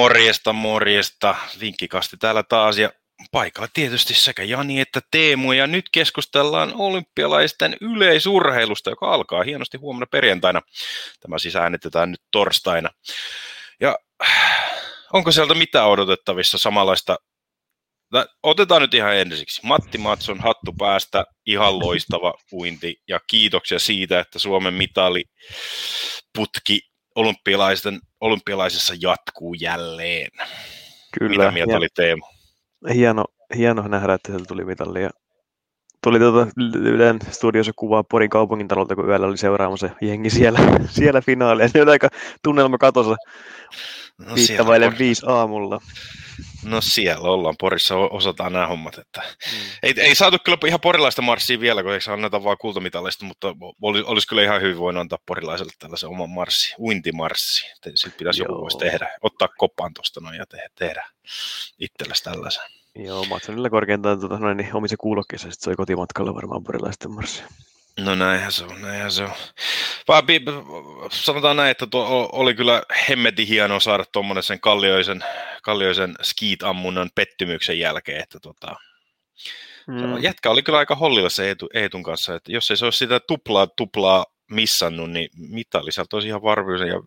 Morjesta, morjesta. Vinkkikasti täällä taas ja paikalla tietysti sekä Jani että Teemu. Ja nyt keskustellaan olympialaisten yleisurheilusta, joka alkaa hienosti huomenna perjantaina. Tämä siis äänitetään nyt torstaina. Ja onko sieltä mitään odotettavissa samanlaista Otetaan nyt ihan ensiksi. Matti Matson hattu päästä, ihan loistava uinti ja kiitoksia siitä, että Suomen mitali putki olympialaisten, olympialaisessa jatkuu jälleen. Kyllä. Mitä mieltä oli Teemu? Hieno, hieno nähdä, että sieltä tuli mitalli. Tuli tuota Ylen studiossa kuvaa Porin kaupungin talolta, kun yöllä oli seuraamassa jengi siellä, siellä finaalia. Se oli aika tunnelma katossa no, viittavaille viisi aamulla. No siellä ollaan, Porissa osataan nämä hommat. Että. Mm. Ei, ei, saatu kyllä ihan porilaista marssia vielä, kun eikö anneta vaan kultamitalista, mutta olisi, olisi kyllä ihan hyvin voinut antaa porilaiselle tällaisen oman marssi, uintimarssi. Sitten pitäisi Joo. joku voisi tehdä, ottaa koppaan tuosta noin ja tehdä, tehdä itsellesi tällaisen. Joo, Matsonilla korkeintaan tuota, noin, niin omissa kuulokkeissa, sitten se oli kotimatkalla varmaan porilaisten marssia. No näinhän se on, näinhän se on. Vaan sanotaan näin, että tuo oli kyllä hemmetin hienoa saada tuommoinen sen kallioisen, kallioisen skiit-ammunnan pettymyksen jälkeen, että tota, mm. jätkä oli kyllä aika hollilla se Eetu, Eetun kanssa, että jos ei se olisi sitä tuplaa tuplaa missannut, niin mitali sieltä olisi ihan varmuuden ja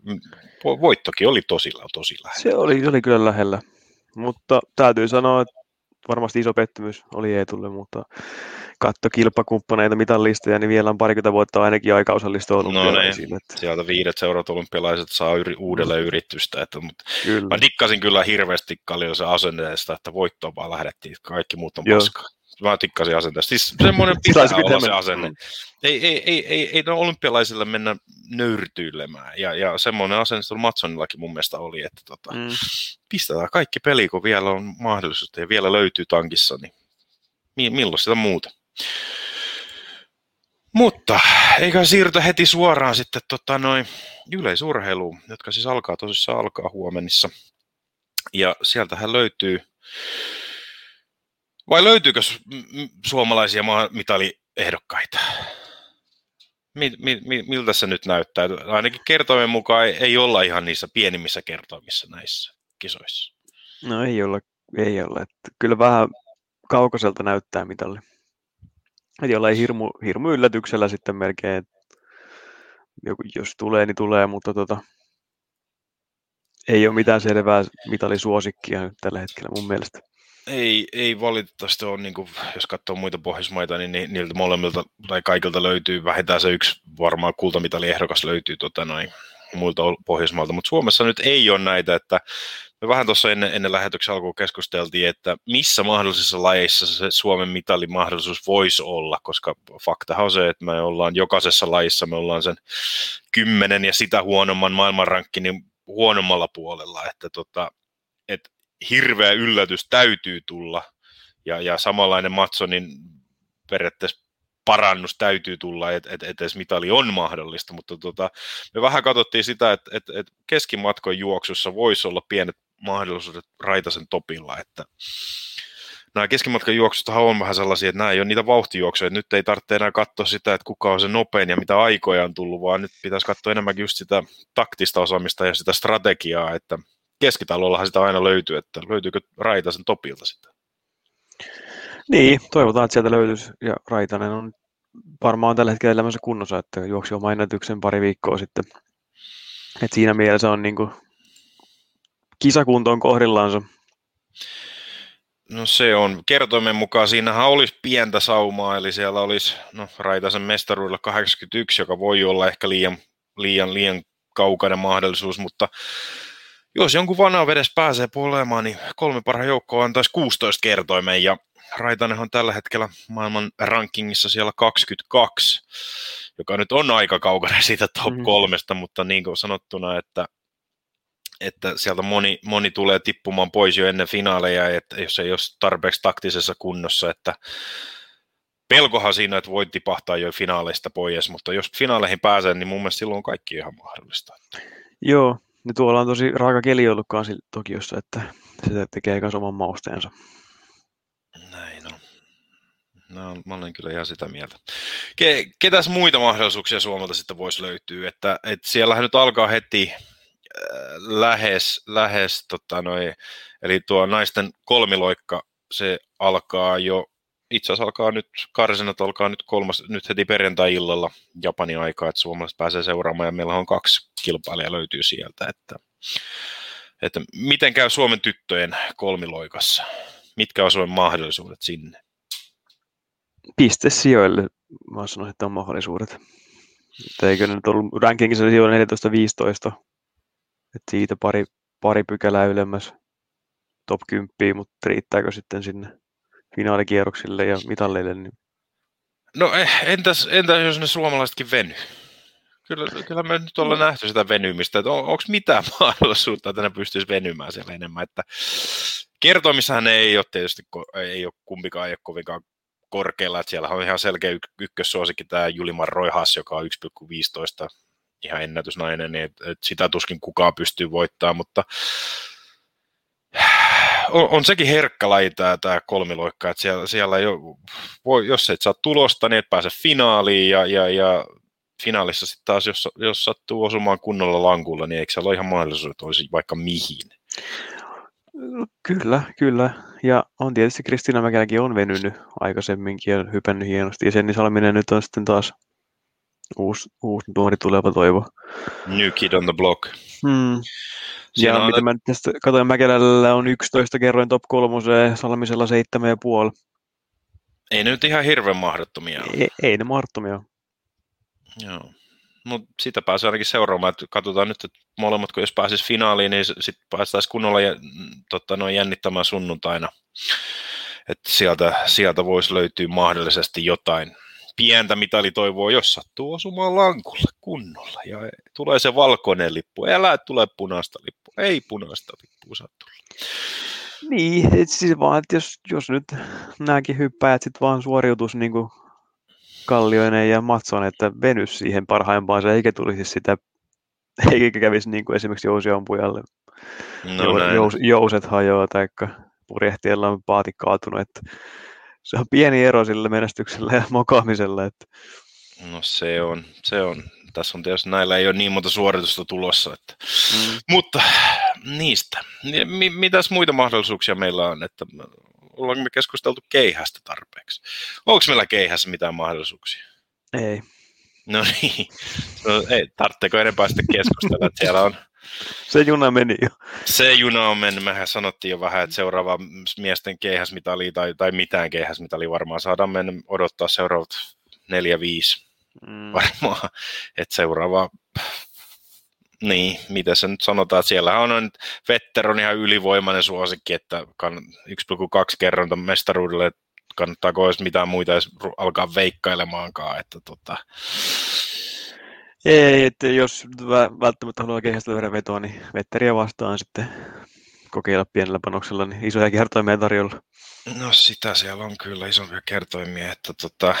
voittokin oli tosi, tosi lähellä. Se oli, se oli kyllä lähellä, mutta täytyy sanoa, että varmasti iso pettymys oli Eetulle, mutta katto kilpakumppaneita mitallisteja, niin vielä on parikymmentä vuotta ainakin aika osallistua olympialaisiin. No niin, sieltä viidet seurat olympialaiset saa yri, uudelleen mm. yritystä. Että, mutta kyllä. Mä dikkasin kyllä hirveästi Kaljosen asenteesta, että voittoon vaan lähdettiin, kaikki muut on paskaa. Mä tikkasin asenteesta. Siis semmoinen pitää olla se asenne. Mm. Ei, ei, ei, ei, ei olympialaisille mennä nöyrtyilemään. Ja, ja semmoinen asenne Matsonillakin mun mielestä oli, että tota, mm. pistetään kaikki peli, kun vielä on mahdollisuus ja vielä löytyy tankissa, niin milloin sitä muuta? Mutta eikä siirrytä heti suoraan sitten tota, noin yleisurheiluun, jotka siis alkaa tosissaan alkaa huomenissa. Ja sieltähän löytyy, vai löytyykö suomalaisia mitaliehdokkaita? Mi, mi, mi, miltä se nyt näyttää? Ainakin kertoimen mukaan ei, olla ihan niissä pienimmissä kertoimissa näissä kisoissa. No ei olla, ei olla. Että kyllä vähän kaukaiselta näyttää mitalli. Et jollain hirmu, hirmu yllätyksellä sitten melkein, joku, jos tulee, niin tulee, mutta tota, ei ole mitään selvää mitalisuosikkia nyt tällä hetkellä mun mielestä. Ei, ei valitettavasti ole, niin kuin, jos katsoo muita Pohjoismaita, niin niiltä molemmilta tai kaikilta löytyy vähintään se yksi varmaan kultamitaliehdokkas löytyy tota noin, muilta Pohjoismailta, mutta Suomessa nyt ei ole näitä, että me vähän tuossa ennen, ennen lähetyksen alkuun keskusteltiin, että missä mahdollisissa lajeissa se Suomen mitalimahdollisuus voisi olla, koska faktahan on se, että me ollaan jokaisessa lajissa, me ollaan sen kymmenen ja sitä huonomman maailmanrankkinin huonommalla puolella, että tota, hirveä yllätys täytyy tulla, ja, ja samanlainen Matsonin periaatteessa parannus täytyy tulla, että et, et edes mitali on mahdollista, mutta tota, me vähän katsottiin sitä, että et, et keskimatkojen juoksussa voisi olla pienet mahdollisuudet Raitasen topilla, että nämä keskimatkan juoksut on vähän sellaisia, että nämä ei ole niitä vauhtijuoksuja, nyt ei tarvitse enää katsoa sitä, että kuka on se nopein ja mitä aikoja on tullut, vaan nyt pitäisi katsoa enemmänkin just sitä taktista osaamista ja sitä strategiaa, että keskitalollahan sitä aina löytyy, että löytyykö Raitasen topilta sitä. Niin, toivotaan, että sieltä löytyisi, ja Raitanen on varmaan tällä hetkellä elämänsä kunnossa, että juoksi oma ennätyksen pari viikkoa sitten. Et siinä mielessä on niin kuin kisakuntoon kohdillaansa. No se on. Kertoimen mukaan siinähän olisi pientä saumaa, eli siellä olisi no, Raitasen mestaruudella 81, joka voi olla ehkä liian, liian, liian kaukainen mahdollisuus, mutta jos jonkun vanha vedes pääsee polemaan, niin kolme parhaan joukkoa antaisi 16 kertoimen, ja Raitanen on tällä hetkellä maailman rankingissa siellä 22, joka nyt on aika kaukana siitä top mm. kolmesta, mutta niin kuin sanottuna, että että sieltä moni, moni tulee tippumaan pois jo ennen finaaleja, että jos ei ole tarpeeksi taktisessa kunnossa, että pelkohan siinä, että voi tipahtaa jo finaaleista pois, mutta jos finaaleihin pääsee, niin mun mielestä silloin on kaikki ihan mahdollista. Joo, niin tuolla on tosi raaka keli ollutkaan Tokiossa, että se tekee myös oman mausteensa. Näin on. No, mä olen kyllä ihan sitä mieltä. Ke, ketäs muita mahdollisuuksia Suomelta sitten voisi löytyä? Että, että siellähän nyt alkaa heti lähes, lähes tota noi, eli tuo naisten kolmiloikka, se alkaa jo, itse asiassa alkaa nyt, karsinat alkaa nyt kolmas, nyt heti perjantai-illalla Japanin aikaa, että suomalaiset pääsee seuraamaan ja meillä on kaksi kilpailijaa löytyy sieltä, että, että miten käy Suomen tyttöjen kolmiloikassa? Mitkä on Suomen mahdollisuudet sinne? Piste sijoille, mä sanoisin, että on mahdollisuudet. Että eikö nyt ollut rankingissa sijoilla 14-15, että siitä pari, pari pykälää ylemmäs top 10, mutta riittääkö sitten sinne finaalikierroksille ja mitalleille? Niin... No eh, entäs, entäs jos ne suomalaisetkin veny? Kyllä, kyllä me nyt ollaan no. nähty sitä venymistä, että on, onko mitään mahdollisuutta, että ne pystyisi venymään siellä enemmän. Että kertomissahan ei ole tietysti, ei ole kumpikaan ei ole kovinkaan korkealla, että siellä on ihan selkeä y- ykkössuosikki tämä Julimar Roihas, joka on 1,15 ihan ennätysnainen, niin et, et sitä tuskin kukaan pystyy voittamaan, mutta on, on sekin herkkä laji tämä, tämä kolmiloikka, että siellä, siellä ole, voi, jos et saa tulosta, niin et pääse finaaliin ja, ja, ja finaalissa sitten taas, jos, jos sattuu osumaan kunnolla lankulla, niin eikö se ole ihan mahdollisuus, olisi vaikka mihin? Kyllä, kyllä. Ja on tietysti Kristiina Mäkeläkin on venynyt aikaisemminkin ja hypännyt hienosti. Ja Senni Salminen nyt on sitten taas uusi, uusi nuori tuleva toivo. New kid on the block. Hmm. Ja on... mitä mä tästä katsoin, Mäkelällä on 11 kerroin top 3, Salmisella 7,5. Ei ne nyt ihan hirveän mahdottomia Ei, ei ne mahdottomia Joo. Mutta sitä pääsee ainakin seuraamaan, että katsotaan nyt, että molemmat, kun jos pääsis finaaliin, niin sitten päästäisiin kunnolla jä, totta, noin jännittämään sunnuntaina. Että sieltä, sieltä voisi löytyä mahdollisesti jotain pientä toivoo, jos sattuu osumaan lankulle kunnolla. Ja tulee se valkoinen lippu. Älä tule punaista lippu. Ei punaista lippua saa tulla. Niin, et siis vaan, että jos, jos nyt nämäkin hyppäjät sitten vaan suoriutus niin kuin Kallioinen ja Matson, että venys siihen parhaimpaansa, eikä tulisi sitä, eikä kävisi niin kuin esimerkiksi jousiampujalle. No Jous, jouset hajoaa tai purjehtijalla on paati kaatunut, että se on pieni ero sillä menestyksellä ja mokaamisella. Että... No se on, se on. Tässä on tietysti näillä ei ole niin monta suoritusta tulossa. Että... Mm. Mutta niistä. Mitäs muita mahdollisuuksia meillä on? Että ollaanko me keskusteltu keihästä tarpeeksi? Onko meillä keihässä mitään mahdollisuuksia? Ei. No niin, no, ei, tarvitseeko enempää sitten keskustella, että siellä on... Se juna meni jo. Se juna on mennyt, mehän sanottiin jo vähän, että seuraava miesten keihäsmitali tai, tai mitään keihäsmitali varmaan saadaan mennä odottaa seuraavat neljä, viisi mm. varmaan, että seuraava niin, mitä se nyt sanotaan, että siellä on Vetter on ihan ylivoimainen suosikki, että 1,2 kerronta mestaruudelle, että kannattaako olisi mitään muita edes alkaa veikkailemaankaan, että tota... Ei, että jos välttämättä haluaa keihästä löydä vetoa, niin Vetteriä vastaan sitten kokeilla pienellä panoksella, niin isoja kertoimia tarjolla. No sitä siellä on kyllä isompia kertoimia, että tota,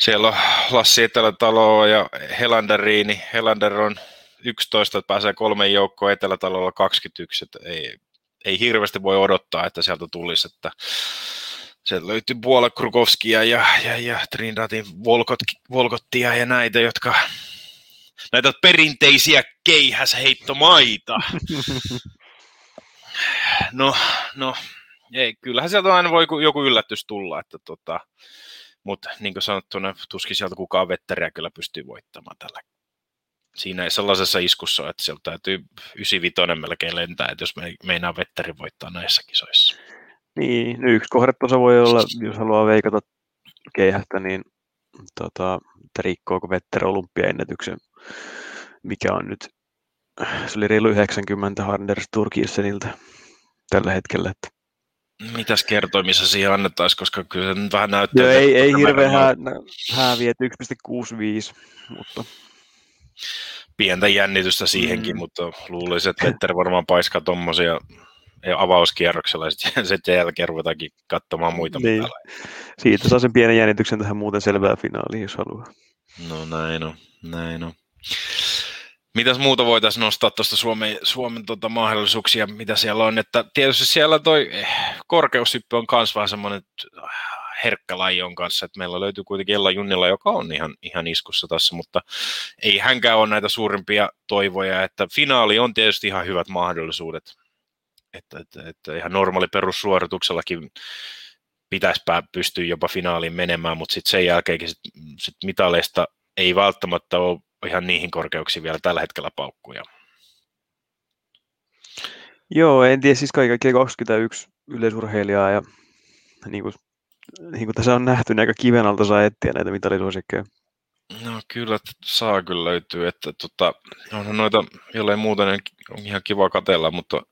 siellä on Lassi Etelätalo ja Helanderiini. Helander on 11, että pääsee kolmen joukkoon Etelätalolla 21, että ei, ei hirveästi voi odottaa, että sieltä tulisi, että sieltä löytyy Buola Krukovskia ja, ja, ja Trindatin Volkot, Volkottia ja näitä, jotka näitä perinteisiä keihäsheittomaita. No, no, ei, kyllähän sieltä aina voi joku yllätys tulla, että tota, mutta niin kuin sanottu, tuskin sieltä kukaan vetteriä kyllä pystyy voittamaan tällä siinä ei sellaisessa iskussa, että sieltä täytyy 95 melkein lentää, että jos me, meinaa vetteri voittaa näissä kisoissa. Niin, yksi kohdetosa voi olla, jos haluaa veikata keihästä, niin tota, että rikkoako Vetter olympiaennätyksen, mikä on nyt, se oli reilu 90 Harders Turkisseniltä tällä hetkellä. Että Mitäs kertoimissa siihen annettaisiin, koska kyllä se nyt vähän näyttää... Joo, ei, ei hirveän hää, hääviä, 1,65, mutta pientä jännitystä siihenkin, mm. mutta luulisin, että Petter varmaan paiskaa tuommoisia avauskierroksella ja sen jälkeen ruvetaankin katsomaan muita niin. Siitä saa sen pienen jännityksen tähän muuten selvää finaaliin, jos haluaa. No näin on, näin on. Mitäs muuta voitaisiin nostaa tuosta Suomen, Suomen tota mahdollisuuksia, mitä siellä on? Että tietysti siellä toi eh, korkeushyppy on myös vähän semmoinen, herkkä laji on kanssa, että meillä löytyy kuitenkin Ella Junnilla, joka on ihan, ihan iskussa tässä, mutta ei hänkään ole näitä suurimpia toivoja, että finaali on tietysti ihan hyvät mahdollisuudet, että, että, että ihan normaali perussuorituksellakin pitäisi pystyä jopa finaaliin menemään, mutta sitten sen jälkeenkin sit, sit mitaleista ei välttämättä ole ihan niihin korkeuksiin vielä tällä hetkellä paukkuja. Joo, en tiedä, siis kaikki 21 yleisurheilijaa ja niin kuin, niin kuin tässä on nähty, niin aika kiven alta saa etsiä näitä mitalisuosikkeja. No kyllä saa kyllä löytyy, että tota, onhan noita, jollei muuta, niin on ihan kiva katella, mutta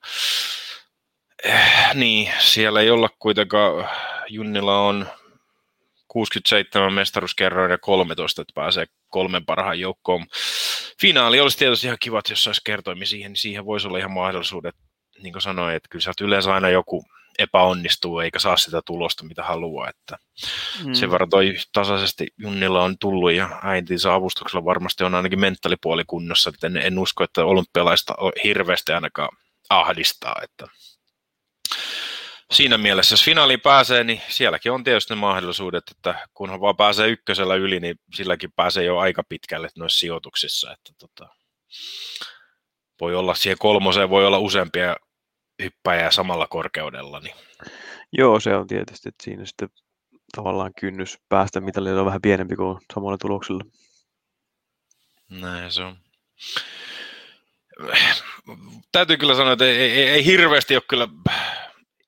eh, niin, siellä ei olla kuitenkaan, Junnilla on 67 mestaruuskerroin ja 13, että pääsee kolmen parhaan joukkoon. Finaali olisi tietysti ihan kiva, jos saisi kertoimi siihen, niin siihen voisi olla ihan mahdollisuudet, niin kuin sanoin, että kyllä sieltä yleensä aina joku epäonnistuu eikä saa sitä tulosta, mitä haluaa. Että mm. Sen verran toi tasaisesti Junnilla on tullut ja äitinsä avustuksella varmasti on ainakin mentaalipuoli kunnossa, että en, en usko, että olympialaista hirveästi ainakaan ahdistaa. Että siinä mielessä, jos finaaliin pääsee, niin sielläkin on tietysti ne mahdollisuudet, että kunhan vaan pääsee ykkösellä yli, niin silläkin pääsee jo aika pitkälle noissa sijoituksissa. Että tota, voi olla siihen kolmoseen, voi olla useampia hyppäjää samalla korkeudella. Niin. Joo, se on tietysti, että siinä sitten tavallaan kynnys päästä mitalille on vähän pienempi kuin samalla tuloksella. Näin se on. Täytyy kyllä sanoa, että ei, ei, ei hirveästi ole kyllä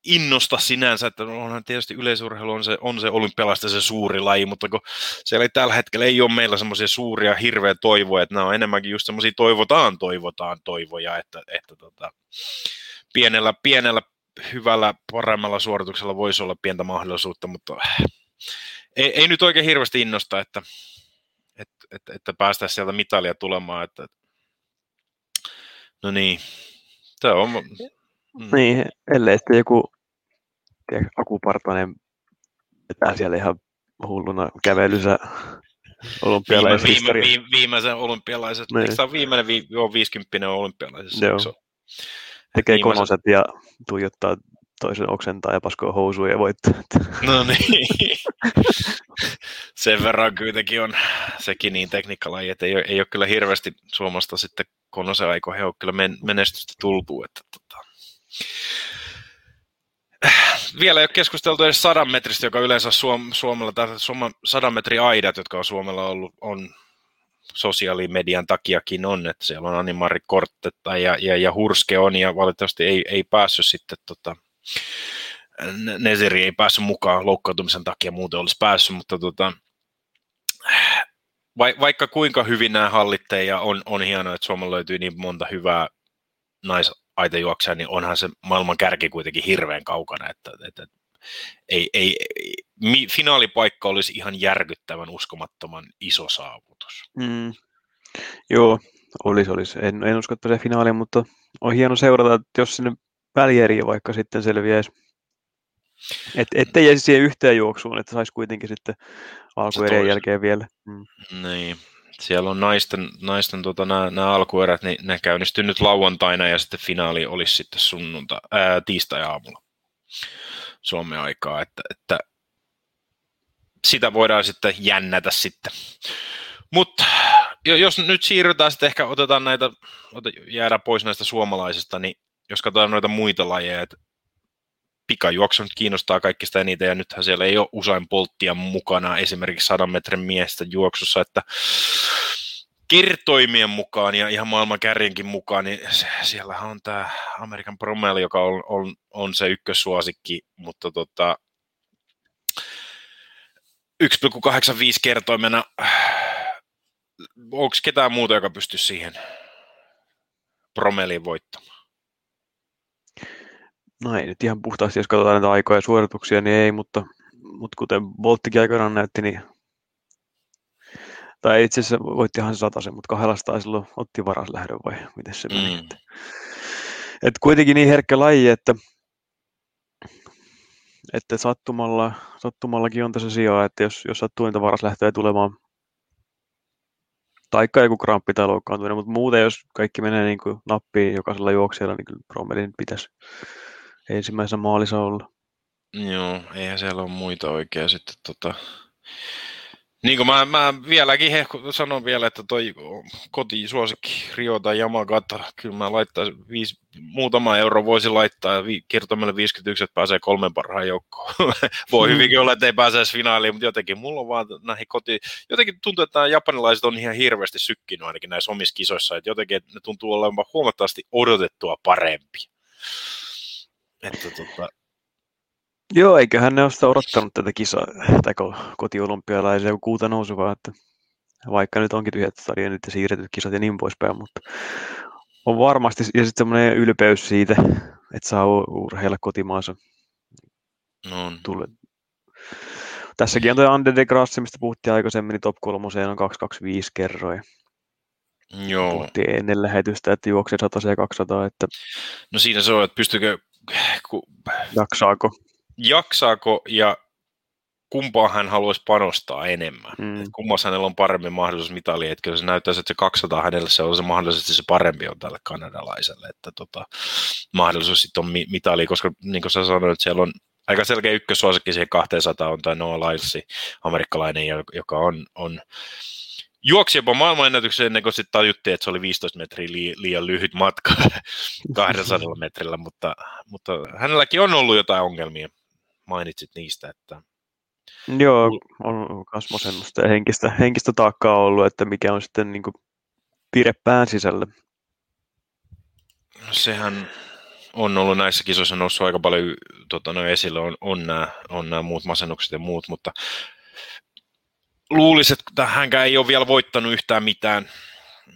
innosta sinänsä, että onhan tietysti yleisurheilu on se, on se olympialaista se suuri laji, mutta kun siellä ei tällä hetkellä ei ole meillä semmoisia suuria hirveä toivoja, että nämä on enemmänkin just semmoisia toivotaan, toivotaan toivoja, että, että tota, pienellä, pienellä hyvällä, paremmalla suorituksella voisi olla pientä mahdollisuutta, mutta ei, ei nyt oikein hirveästi innosta, että, että, että, että päästäisiin sieltä mitalia tulemaan. Että, no niin, tämä on... Mm. Niin, ellei sitten joku tiedä, akupartainen vetää siellä ihan hulluna kävelyssä olympialaiset viime, viime, viime, viimeisen olympialaiset. Niin. Eikö tämä on viimeinen vi, joo, 50 olympialaisessa? Joo. Tekee viimeisen... konoset ja tuijottaa toisen oksentaa ja paskoo housuja ja voittaa. No niin. Sen verran kuitenkin on sekin niin tekniikkalaji, että ei ole, ei ole kyllä hirveästi Suomesta sitten konosen aikoihin ole kyllä menestystä tultu. Että, tota, vielä ei ole keskusteltu edes sadan metristä, joka yleensä Suom- Suomella, tai Suom- sadan metri aidat, jotka on Suomella ollut, on sosiaalimedian takiakin on, että siellä on Animari Korttetta ja, ja, ja Hurske on, ja valitettavasti ei, ei päässyt sitten tota, Nesiri ei päässyt mukaan loukkaantumisen takia, muuten olisi päässyt, mutta tota, vaikka kuinka hyvin nämä hallitteja ja on, on hienoa, että Suomella löytyy niin monta hyvää nais, aitajuoksija, niin onhan se maailman kärki kuitenkin hirveän kaukana, että, että ei, ei, ei, finaalipaikka olisi ihan järkyttävän uskomattoman iso saavutus. Mm. Joo, olisi, olisi. En, en usko, että se finaali, mutta on hieno seurata, että jos sinne välieriä vaikka sitten selviäisi, et, ettei jäisi siihen yhteen juoksuun, että saisi kuitenkin sitten alkuerien jälkeen vielä. Mm. Niin, siellä on naisten, naisten tota, nämä, alkuerät, niin ne käynnistyy nyt lauantaina ja sitten finaali olisi sitten sunnunta, ää, tiistai-aamulla Suomen aikaa, että, että sitä voidaan sitten jännätä sitten. Mutta jos nyt siirrytään sitten ehkä, otetaan näitä, jäädä pois näistä suomalaisista, niin jos katsotaan noita muita lajeja, että pikajuoksu nyt kiinnostaa kaikista eniten, ja nythän siellä ei ole usein polttia mukana esimerkiksi sadan metrin miestä juoksussa, että kertoimien mukaan ja ihan maailman kärjenkin mukaan, niin siellä on tämä Amerikan Promel, joka on, on, on se ykkössuosikki, mutta tota, 1,85 kertoimena, onko ketään muuta, joka pystyy siihen Promeliin voittamaan? No ei nyt ihan puhtaasti, jos katsotaan näitä aikoja ja suorituksia, niin ei, mutta, mutta kuten Volttikin aikoinaan näytti, niin tai itse asiassa voittihan se sen, mutta 200 silloin otti lähdön vai miten se meni. Mm. Et kuitenkin niin herkkä laji, että, että sattumalla, sattumallakin on tässä sijaa, että jos, jos sattuu niitä lähtöä tulemaan, taikka joku kramppi tai loukkaantuminen, mutta muuten jos kaikki menee niin kuin nappiin jokaisella juoksijalla, niin kyllä Bromelin pitäisi ensimmäisenä maalissa olla. Joo, eihän siellä ole muita oikein sitten tota, niin kuin mä, mä vieläkin hehku, sanon vielä, että toi kotisuosikki Rio tai Yamagata, kyllä mä laittaisin viisi, muutama euro voisi laittaa ja vi, kertomille 51, että pääsee kolmen parhaan joukkoon. Voi mm. hyvinkin olla, että ei pääse edes finaaliin, mutta jotenkin mulla on vaan näihin koti, jotenkin tuntuu, että nämä japanilaiset on ihan hirveästi sykkinyt ainakin näissä omissa kisoissa, että jotenkin että ne tuntuu olevan huomattavasti odotettua parempi. Että tota, Joo, eiköhän ne ole sitä odottanut tätä kisaa, tai kotiolympialaisia kuuta nousuvaa, että vaikka nyt onkin tyhjät stadionit ja siirretyt kisat ja niin poispäin, mutta on varmasti, ja sitten semmoinen ylpeys siitä, että saa urheilla kotimaansa. No. Tule. Tässäkin on tuo Ande de Grasse, mistä puhuttiin aikaisemmin, niin top kolmoseen on 225 kerroin. Joo. Puhuttiin ennen lähetystä, että juoksee 100 ja 200. Että... No siinä se on, että pystyykö... Ku... Jaksaako? jaksaako ja kumpaan hän haluaisi panostaa enemmän. Mm. kummassa hänellä on paremmin mahdollisuus mitali, että kyllä se näyttäisi, että se 200 hänelle se on se mahdollisesti se parempi on tälle kanadalaiselle, että tota, mahdollisuus sitten on mitali, koska niin kuin sä sanoit, että siellä on aika selkeä ykkössuosikki siihen 200 on tämä Noah Lylesi, amerikkalainen, joka on, on juoksi jopa maailmanennätyksen ennen kuin sitten tajuttiin, että se oli 15 metriä liian lyhyt matka 200 metrillä, mutta, mutta hänelläkin on ollut jotain ongelmia mainitsit niistä, että Joo, on myös masennusta ja henkistä, henkistä taakkaa ollut, että mikä on sitten niin pire pään sisällä. No, sehän on ollut näissä kisoissa noussut aika paljon tota, no, esille, on, on, nämä, on nämä muut masennukset ja muut, mutta luulisin, että hänkään ei ole vielä voittanut yhtään mitään,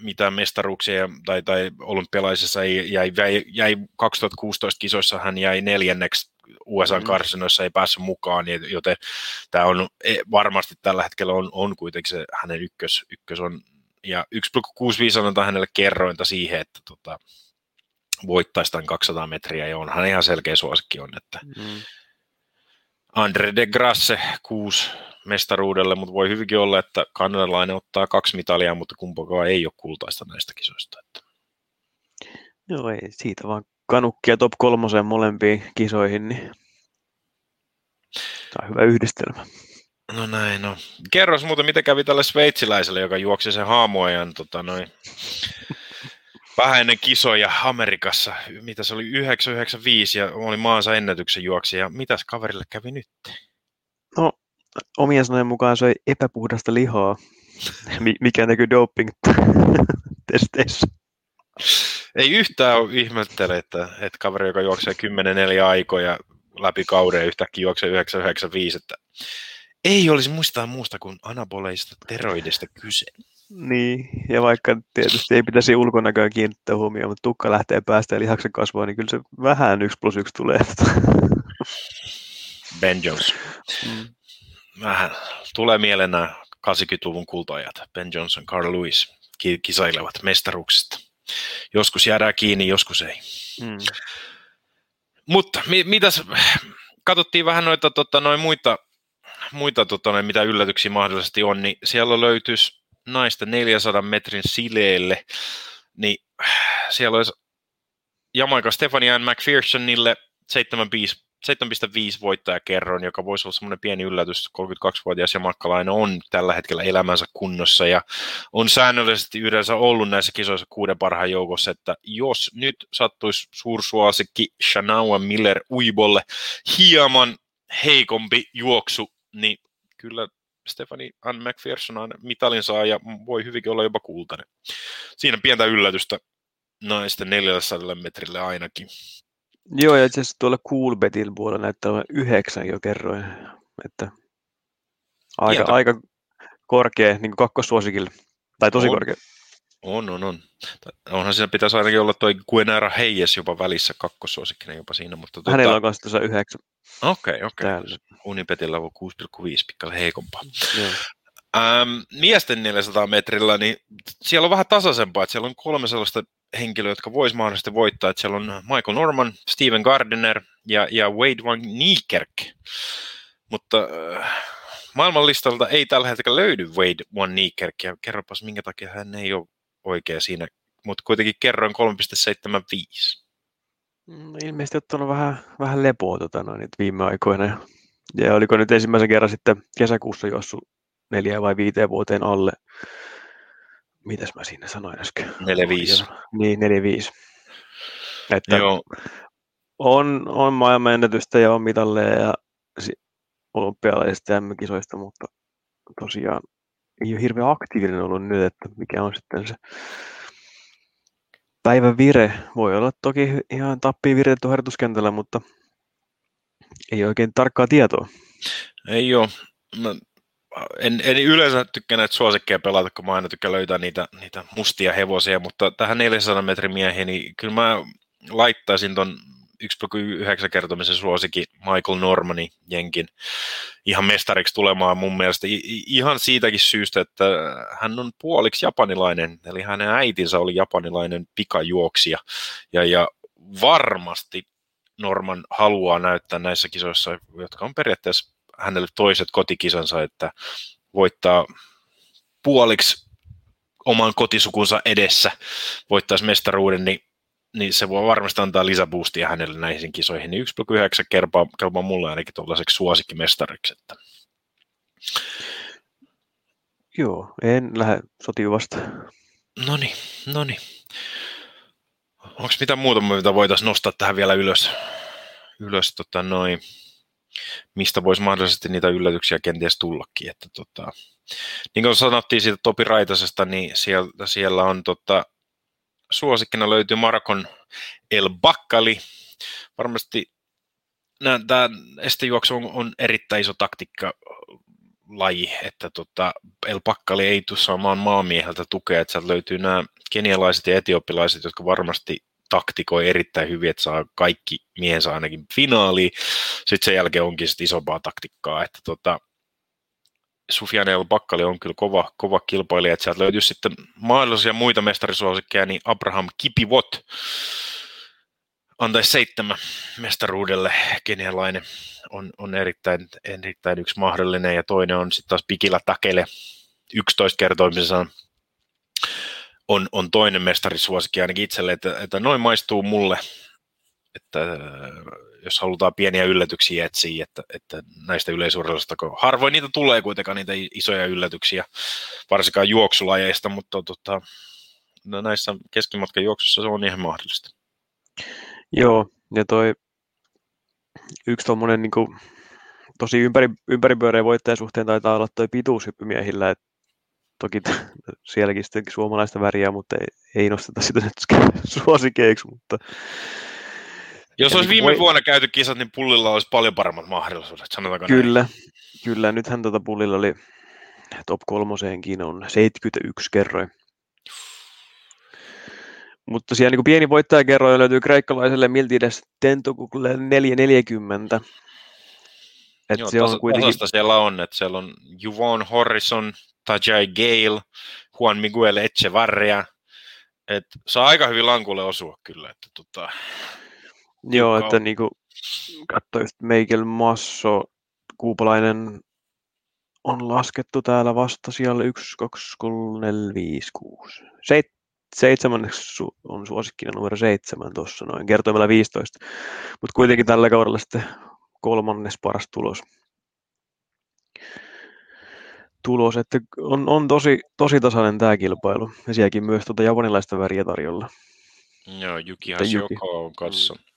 mitään mestaruuksia tai, tai olympialaisessa ei, jäi, jäi, jäi 2016 kisoissa hän jäi neljänneksi USA-karsinoissa mm. ei päässyt mukaan, niin joten tämä on e, varmasti tällä hetkellä on, on kuitenkin se hänen ykkös, ykkös on, ja 1,65 annetaan hänelle kerrointa siihen, että tota, voittaisi tämän 200 metriä, ja onhan ihan selkeä suosikki on, että mm. Andre de Grasse 6 mestaruudelle, mutta voi hyvinkin olla, että kanadalainen ottaa kaksi mitalia, mutta kumpakaan ei ole kultaista näistä kisoista. Että. Joo, ei siitä vaan kanukkia top kolmoseen molempiin kisoihin, niin tämä on hyvä yhdistelmä. No näin, no. Kerros muuten, mitä kävi tälle sveitsiläiselle, joka juoksi sen haamuajan tota, noin, vähän ennen kisoja Amerikassa. Mitä se oli, 995 ja oli maansa ennätyksen juoksi. Ja mitäs kaverille kävi nyt? No, omien sanojen mukaan se oli epäpuhdasta lihaa, mikä näkyy doping-testeissä. Ei yhtään ihmettele, että, että kaveri, joka juoksee 10-4 aikoja läpi kauden yhtäkkiä juoksee 995, että ei olisi muistaa muusta kuin anaboleista teroidista kyse. Niin, ja vaikka tietysti ei pitäisi ulkonäköä kiinnittää huomioon, mutta tukka lähtee päästä ja lihaksen kasvaa, niin kyllä se vähän yksi plus yksi tulee. Ben Jones. Mm. Vähän tulee mieleen nämä 80-luvun kultaajat. Ben Johnson, Carl Lewis kisailevat mestaruuksista. Joskus jäädään kiinni, joskus ei. Mm. Mutta mi- mitäs, katsottiin vähän noita tota, noin muita, muita tota, noin, mitä yllätyksiä mahdollisesti on, niin siellä löytyisi naista 400 metrin sileelle, niin siellä olisi Jamaika Stefania McPhersonille 75 7,5 voittajakerron, joka voisi olla semmoinen pieni yllätys. 32-vuotias jamakkalainen on tällä hetkellä elämänsä kunnossa ja on säännöllisesti yleensä ollut näissä kisoissa kuuden parhaan joukossa, että jos nyt sattuisi suursuosikki Shanawa Miller Uibolle hieman heikompi juoksu, niin kyllä Stefani Ann McPherson on mitalin saa ja voi hyvinkin olla jopa kultainen. Siinä pientä yllätystä naisten 400 metrille ainakin. Joo, ja itse asiassa tuolla Coolbetin puolella näyttää olevan yhdeksän jo kerroin, että aika, aika korkea niin kuin kakkossuosikille, tai tosi on. korkea. On, on, on. Onhan siinä pitäisi ainakin olla toi Guenara Heijes jopa välissä kakkossuosikkinen jopa siinä. Mutta tuota... Hänellä on myös tuossa yhdeksän. Okei, okay, okei. Okay. Unipetillä on 6,5 pikkasen heikompaa. Joo. Ähm, miesten 400 metrillä, niin siellä on vähän tasaisempaa, että siellä on kolme sellaista henkilöä, jotka vois mahdollisesti voittaa, että siellä on Michael Norman, Steven Gardiner ja, ja Wade Van Niekerk. Mutta äh, maailmanlistalta ei tällä hetkellä löydy Wade Van Niekerk, ja kerropas minkä takia hän ei ole oikea siinä, mutta kuitenkin kerroin 3,75. No, ilmeisesti ottanut vähän, vähän lepoa tota, noin, viime aikoina. Ja oliko nyt ensimmäisen kerran sitten kesäkuussa juossut neljä vai viiteen vuoteen alle. Mitäs mä siinä sanoin äsken? 4-5. Niin, 4-5. Että Joo, on, on maailmanennätystä ja on mitalleja ja si- olympialaisista ja M-kisoista, mutta tosiaan ei ole hirveän aktiivinen ollut nyt, että mikä on sitten se päivän vire. Voi olla toki ihan tappii viritetty harjoituskentällä, mutta ei oikein tarkkaa tietoa. ei ole. Mä en, en yleensä tykkää näitä suosikkeja pelata, kun mä aina tykkään löytää niitä, niitä mustia hevosia, mutta tähän 400 metrin miehiin, niin kyllä mä laittaisin ton 1,9 kertomisen suosikin Michael Normanin jenkin ihan mestariksi tulemaan mun mielestä. Ihan siitäkin syystä, että hän on puoliksi japanilainen, eli hänen äitinsä oli japanilainen pikajuoksija ja, ja varmasti Norman haluaa näyttää näissä kisoissa, jotka on periaatteessa hänelle toiset kotikisansa, että voittaa puoliksi oman kotisukunsa edessä, voittaisi mestaruuden, niin niin se voi varmasti antaa lisäboostia hänelle näihin kisoihin. Niin 1,9 kelpaa, kelpaa mulle ainakin tuollaiseksi suosikkimestariksi. Että. Joo, en lähde sotiin vasta. No niin, no niin. Onko mitä muuta, mitä voitaisiin nostaa tähän vielä ylös? ylös tota noin, mistä voisi mahdollisesti niitä yllätyksiä kenties tullakin. Että tota, niin kuin sanottiin siitä Topi Raitasesta, niin siellä, siellä on tota, suosikkina löytyy Markon El Bakkali. Varmasti tämä estejuoksu on, on erittäin iso taktiikka laji, että tota, El Bakkali ei tule saamaan maamieheltä tukea, että sieltä löytyy nämä kenialaiset ja etiopilaiset, jotka varmasti taktikoi erittäin hyvin, että saa kaikki miehensä ainakin finaaliin. Sitten sen jälkeen onkin sit isompaa taktiikkaa, että tota, Sufiane El Bakkali on kyllä kova, kova kilpailija, että sieltä löytyy sitten mahdollisia muita mestarisuosikkeja, niin Abraham Kipivot antaisi seitsemän mestaruudelle, kenialainen on, on erittäin, erittäin yksi mahdollinen, ja toinen on sitten taas Pikila Takele, 11 kertoimisensa on, on toinen mestarisuosikki ainakin itselle, että, että noin maistuu mulle, että jos halutaan pieniä yllätyksiä etsiä, että, että näistä yleisurheilusta, kun harvoin niitä tulee kuitenkaan niitä isoja yllätyksiä, varsinkaan juoksulajeista, mutta tota, no näissä keskimatkan juoksussa se on ihan mahdollista. Joo, ja toi yksi tuommoinen niin kuin, tosi ympäri, ympäripyöreä voittajan suhteen taitaa olla toi pituushyppymiehillä, että toki sielläkin sitten suomalaista väriä, mutta ei, ei nosteta sitä nyt suosikeiksi, mutta jos olisi niin viime voi... vuonna käyty kisat, niin pullilla olisi paljon paremmat mahdollisuudet, sanotaanko Kyllä, näin. kyllä. Nythän tuota pullilla oli top kolmoseenkin on 71 kerroin. Mutta siellä niin pieni voittajakerroin löytyy kreikkalaiselle Miltides Tentokulle 440. Et Joo, se on kuitenkin... siellä on, että siellä on Juvon Horrison, Tajai Gale, Juan Miguel Echevarria. Et saa aika hyvin lankulle osua kyllä. Että tota... Joo, että niin kuin katsoi just Meikel Masso, kuupalainen on laskettu täällä vasta siellä 1, 2, 3, 4, 5, 6. Seit, seitsemänneksi on suosikkina numero seitsemän tuossa noin, kertoimella 15. Mutta kuitenkin tällä kaudella sitten kolmannes paras tulos. Tulos, että on, on tosi, tosi tasainen tämä kilpailu. Ja sielläkin myös tuota japanilaista väriä tarjolla. Joo, Juki Hasioko on kanssa. Mm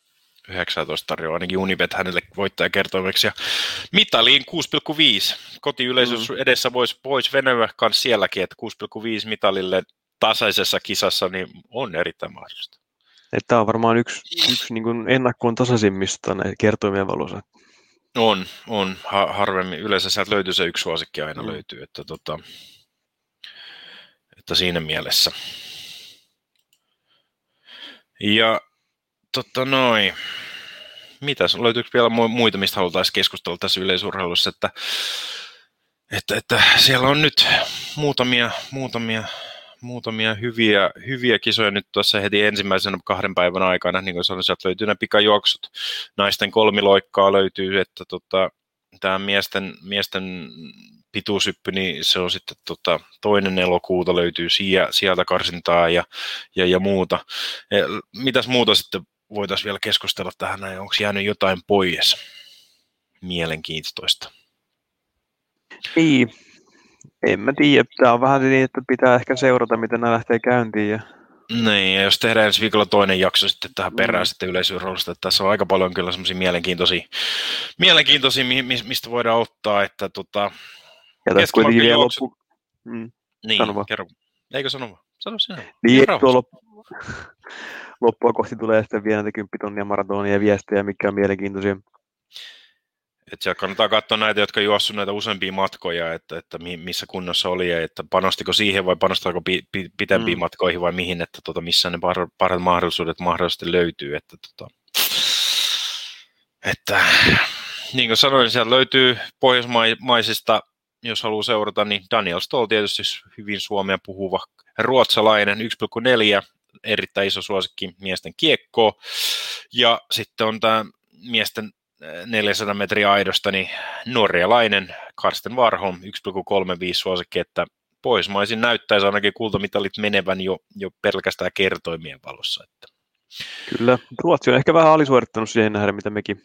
19 tarjoaa ainakin Unibet hänelle voittajakertoimeksi. Ja mitaliin 6,5. Kotiyleisö mm. edessä voisi vois venyä myös sielläkin, että 6,5 mitalille tasaisessa kisassa niin on erittäin mahdollista. Tämä on varmaan yksi, yksi niin kuin ennakkoon tasaisimmista näitä kertoimien valossa. On, on. Ha- harvemmin. Yleensä sieltä löytyy se yksi suosikki aina mm. löytyy. Että, tota, että siinä mielessä. Ja Totta noin. Mitäs, löytyykö vielä muita, mistä haluttaisiin keskustella tässä yleisurheilussa, että, että, että siellä on nyt muutamia, muutamia, muutamia hyviä, hyviä kisoja nyt tuossa heti ensimmäisenä kahden päivän aikana, niin kuin sanoin, sieltä löytyy nämä pikajuoksut, naisten kolmiloikkaa löytyy, että tota, tämä miesten, miesten pituusyppy, niin se on sitten tota, toinen elokuuta löytyy sieltä karsintaa ja, ja, ja muuta. Ja, mitäs muuta sitten voitaisiin vielä keskustella tähän onko jäänyt jotain pois mielenkiintoista? Niin, en mä tiedä. Tämä on vähän niin, että pitää ehkä seurata, miten nämä lähtee käyntiin. Ja... Niin, ja jos tehdään ensi viikolla toinen jakso sitten tähän perään mm. sitten yleisyyroolista, että tässä on aika paljon kyllä semmoisia mielenkiintoisia, mielenkiintoisia, mistä voidaan ottaa, että tota... Ja tässä kuitenkin vielä loppu... Mm. Niin, sano kerro. Eikö sano vaan? Sano sinä. Niin, loppu... loppua kohti tulee sitten vielä näitä kymppitonnia maratonia ja viestejä, mikä on mielenkiintoisia. Et siellä kannattaa katsoa näitä, jotka juossut näitä useampia matkoja, että, että missä kunnossa oli ja että panostiko siihen vai panostaako pi, pi, pitempiin mm. matkoihin vai mihin, että tota, missä ne par, parhaat mahdollisuudet mahdollisesti löytyy. Että, tota, että niin kuin sanoin, siellä löytyy pohjoismaisista, jos haluaa seurata, niin Daniel Stoll tietysti hyvin suomea puhuva ruotsalainen 1,4, erittäin iso suosikki miesten kiekko. Ja sitten on tämä miesten 400 metriä aidosta, niin norjalainen Karsten Warholm 1,35 suosikki, että pohjoismaisin näyttäisi ainakin kultamitalit menevän jo, jo pelkästään kertoimien valossa. Että. Kyllä, Ruotsi on ehkä vähän alisuorittanut siihen nähdä, mitä mekin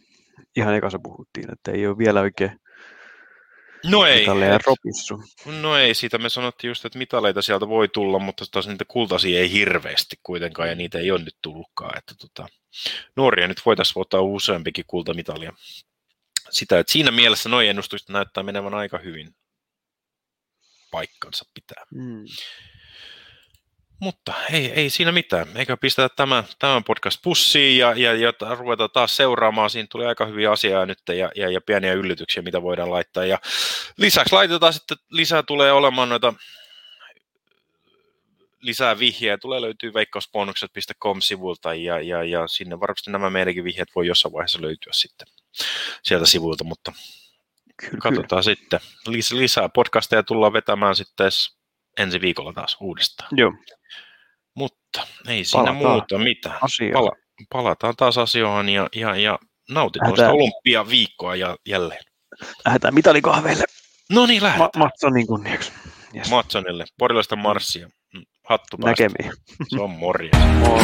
ihan ekassa puhuttiin, että ei ole vielä oikein No ei. ropissu. No ei, siitä me sanottiin just, että mitaleita sieltä voi tulla, mutta taas niitä kultaisia ei hirveästi kuitenkaan, ja niitä ei ole nyt tullutkaan. Että tota, nuoria nyt voitaisiin ottaa useampikin kultamitalia. Sitä, että siinä mielessä noin ennustukset näyttää menevän aika hyvin paikkansa pitää. Mm. Mutta ei, ei siinä mitään. Eikä pistetä tämän, tämän podcast pussiin ja, ja, ja ruveta taas seuraamaan. Siinä tuli aika hyviä asiaa nyt ja, ja, ja pieniä yllätyksiä, mitä voidaan laittaa. Ja lisäksi laitetaan sitten, lisää tulee olemaan noita lisää vihjeitä. Tulee löytyy veikkausbonukset.com-sivulta ja, ja, ja sinne varmasti nämä meidänkin vihjeet voi jossain vaiheessa löytyä sitten sieltä sivulta, mutta kyllä, katsotaan kyllä. sitten. lisää podcasteja tullaan vetämään sitten ensi viikolla taas uudestaan. Joo. Mutta ei siinä palataan muuta mitään. Pala, palataan taas asioihin ja, ja, ja nautitaan sitä olympiaviikkoa ja jälleen. Lähdetään mitalikahveille. No niin, lähdetään. Ma- Matsonin kunniaksi. Yes. Matsonille. Porilaista marssia. Hattu Näkemiin. Se on morjens. Moi.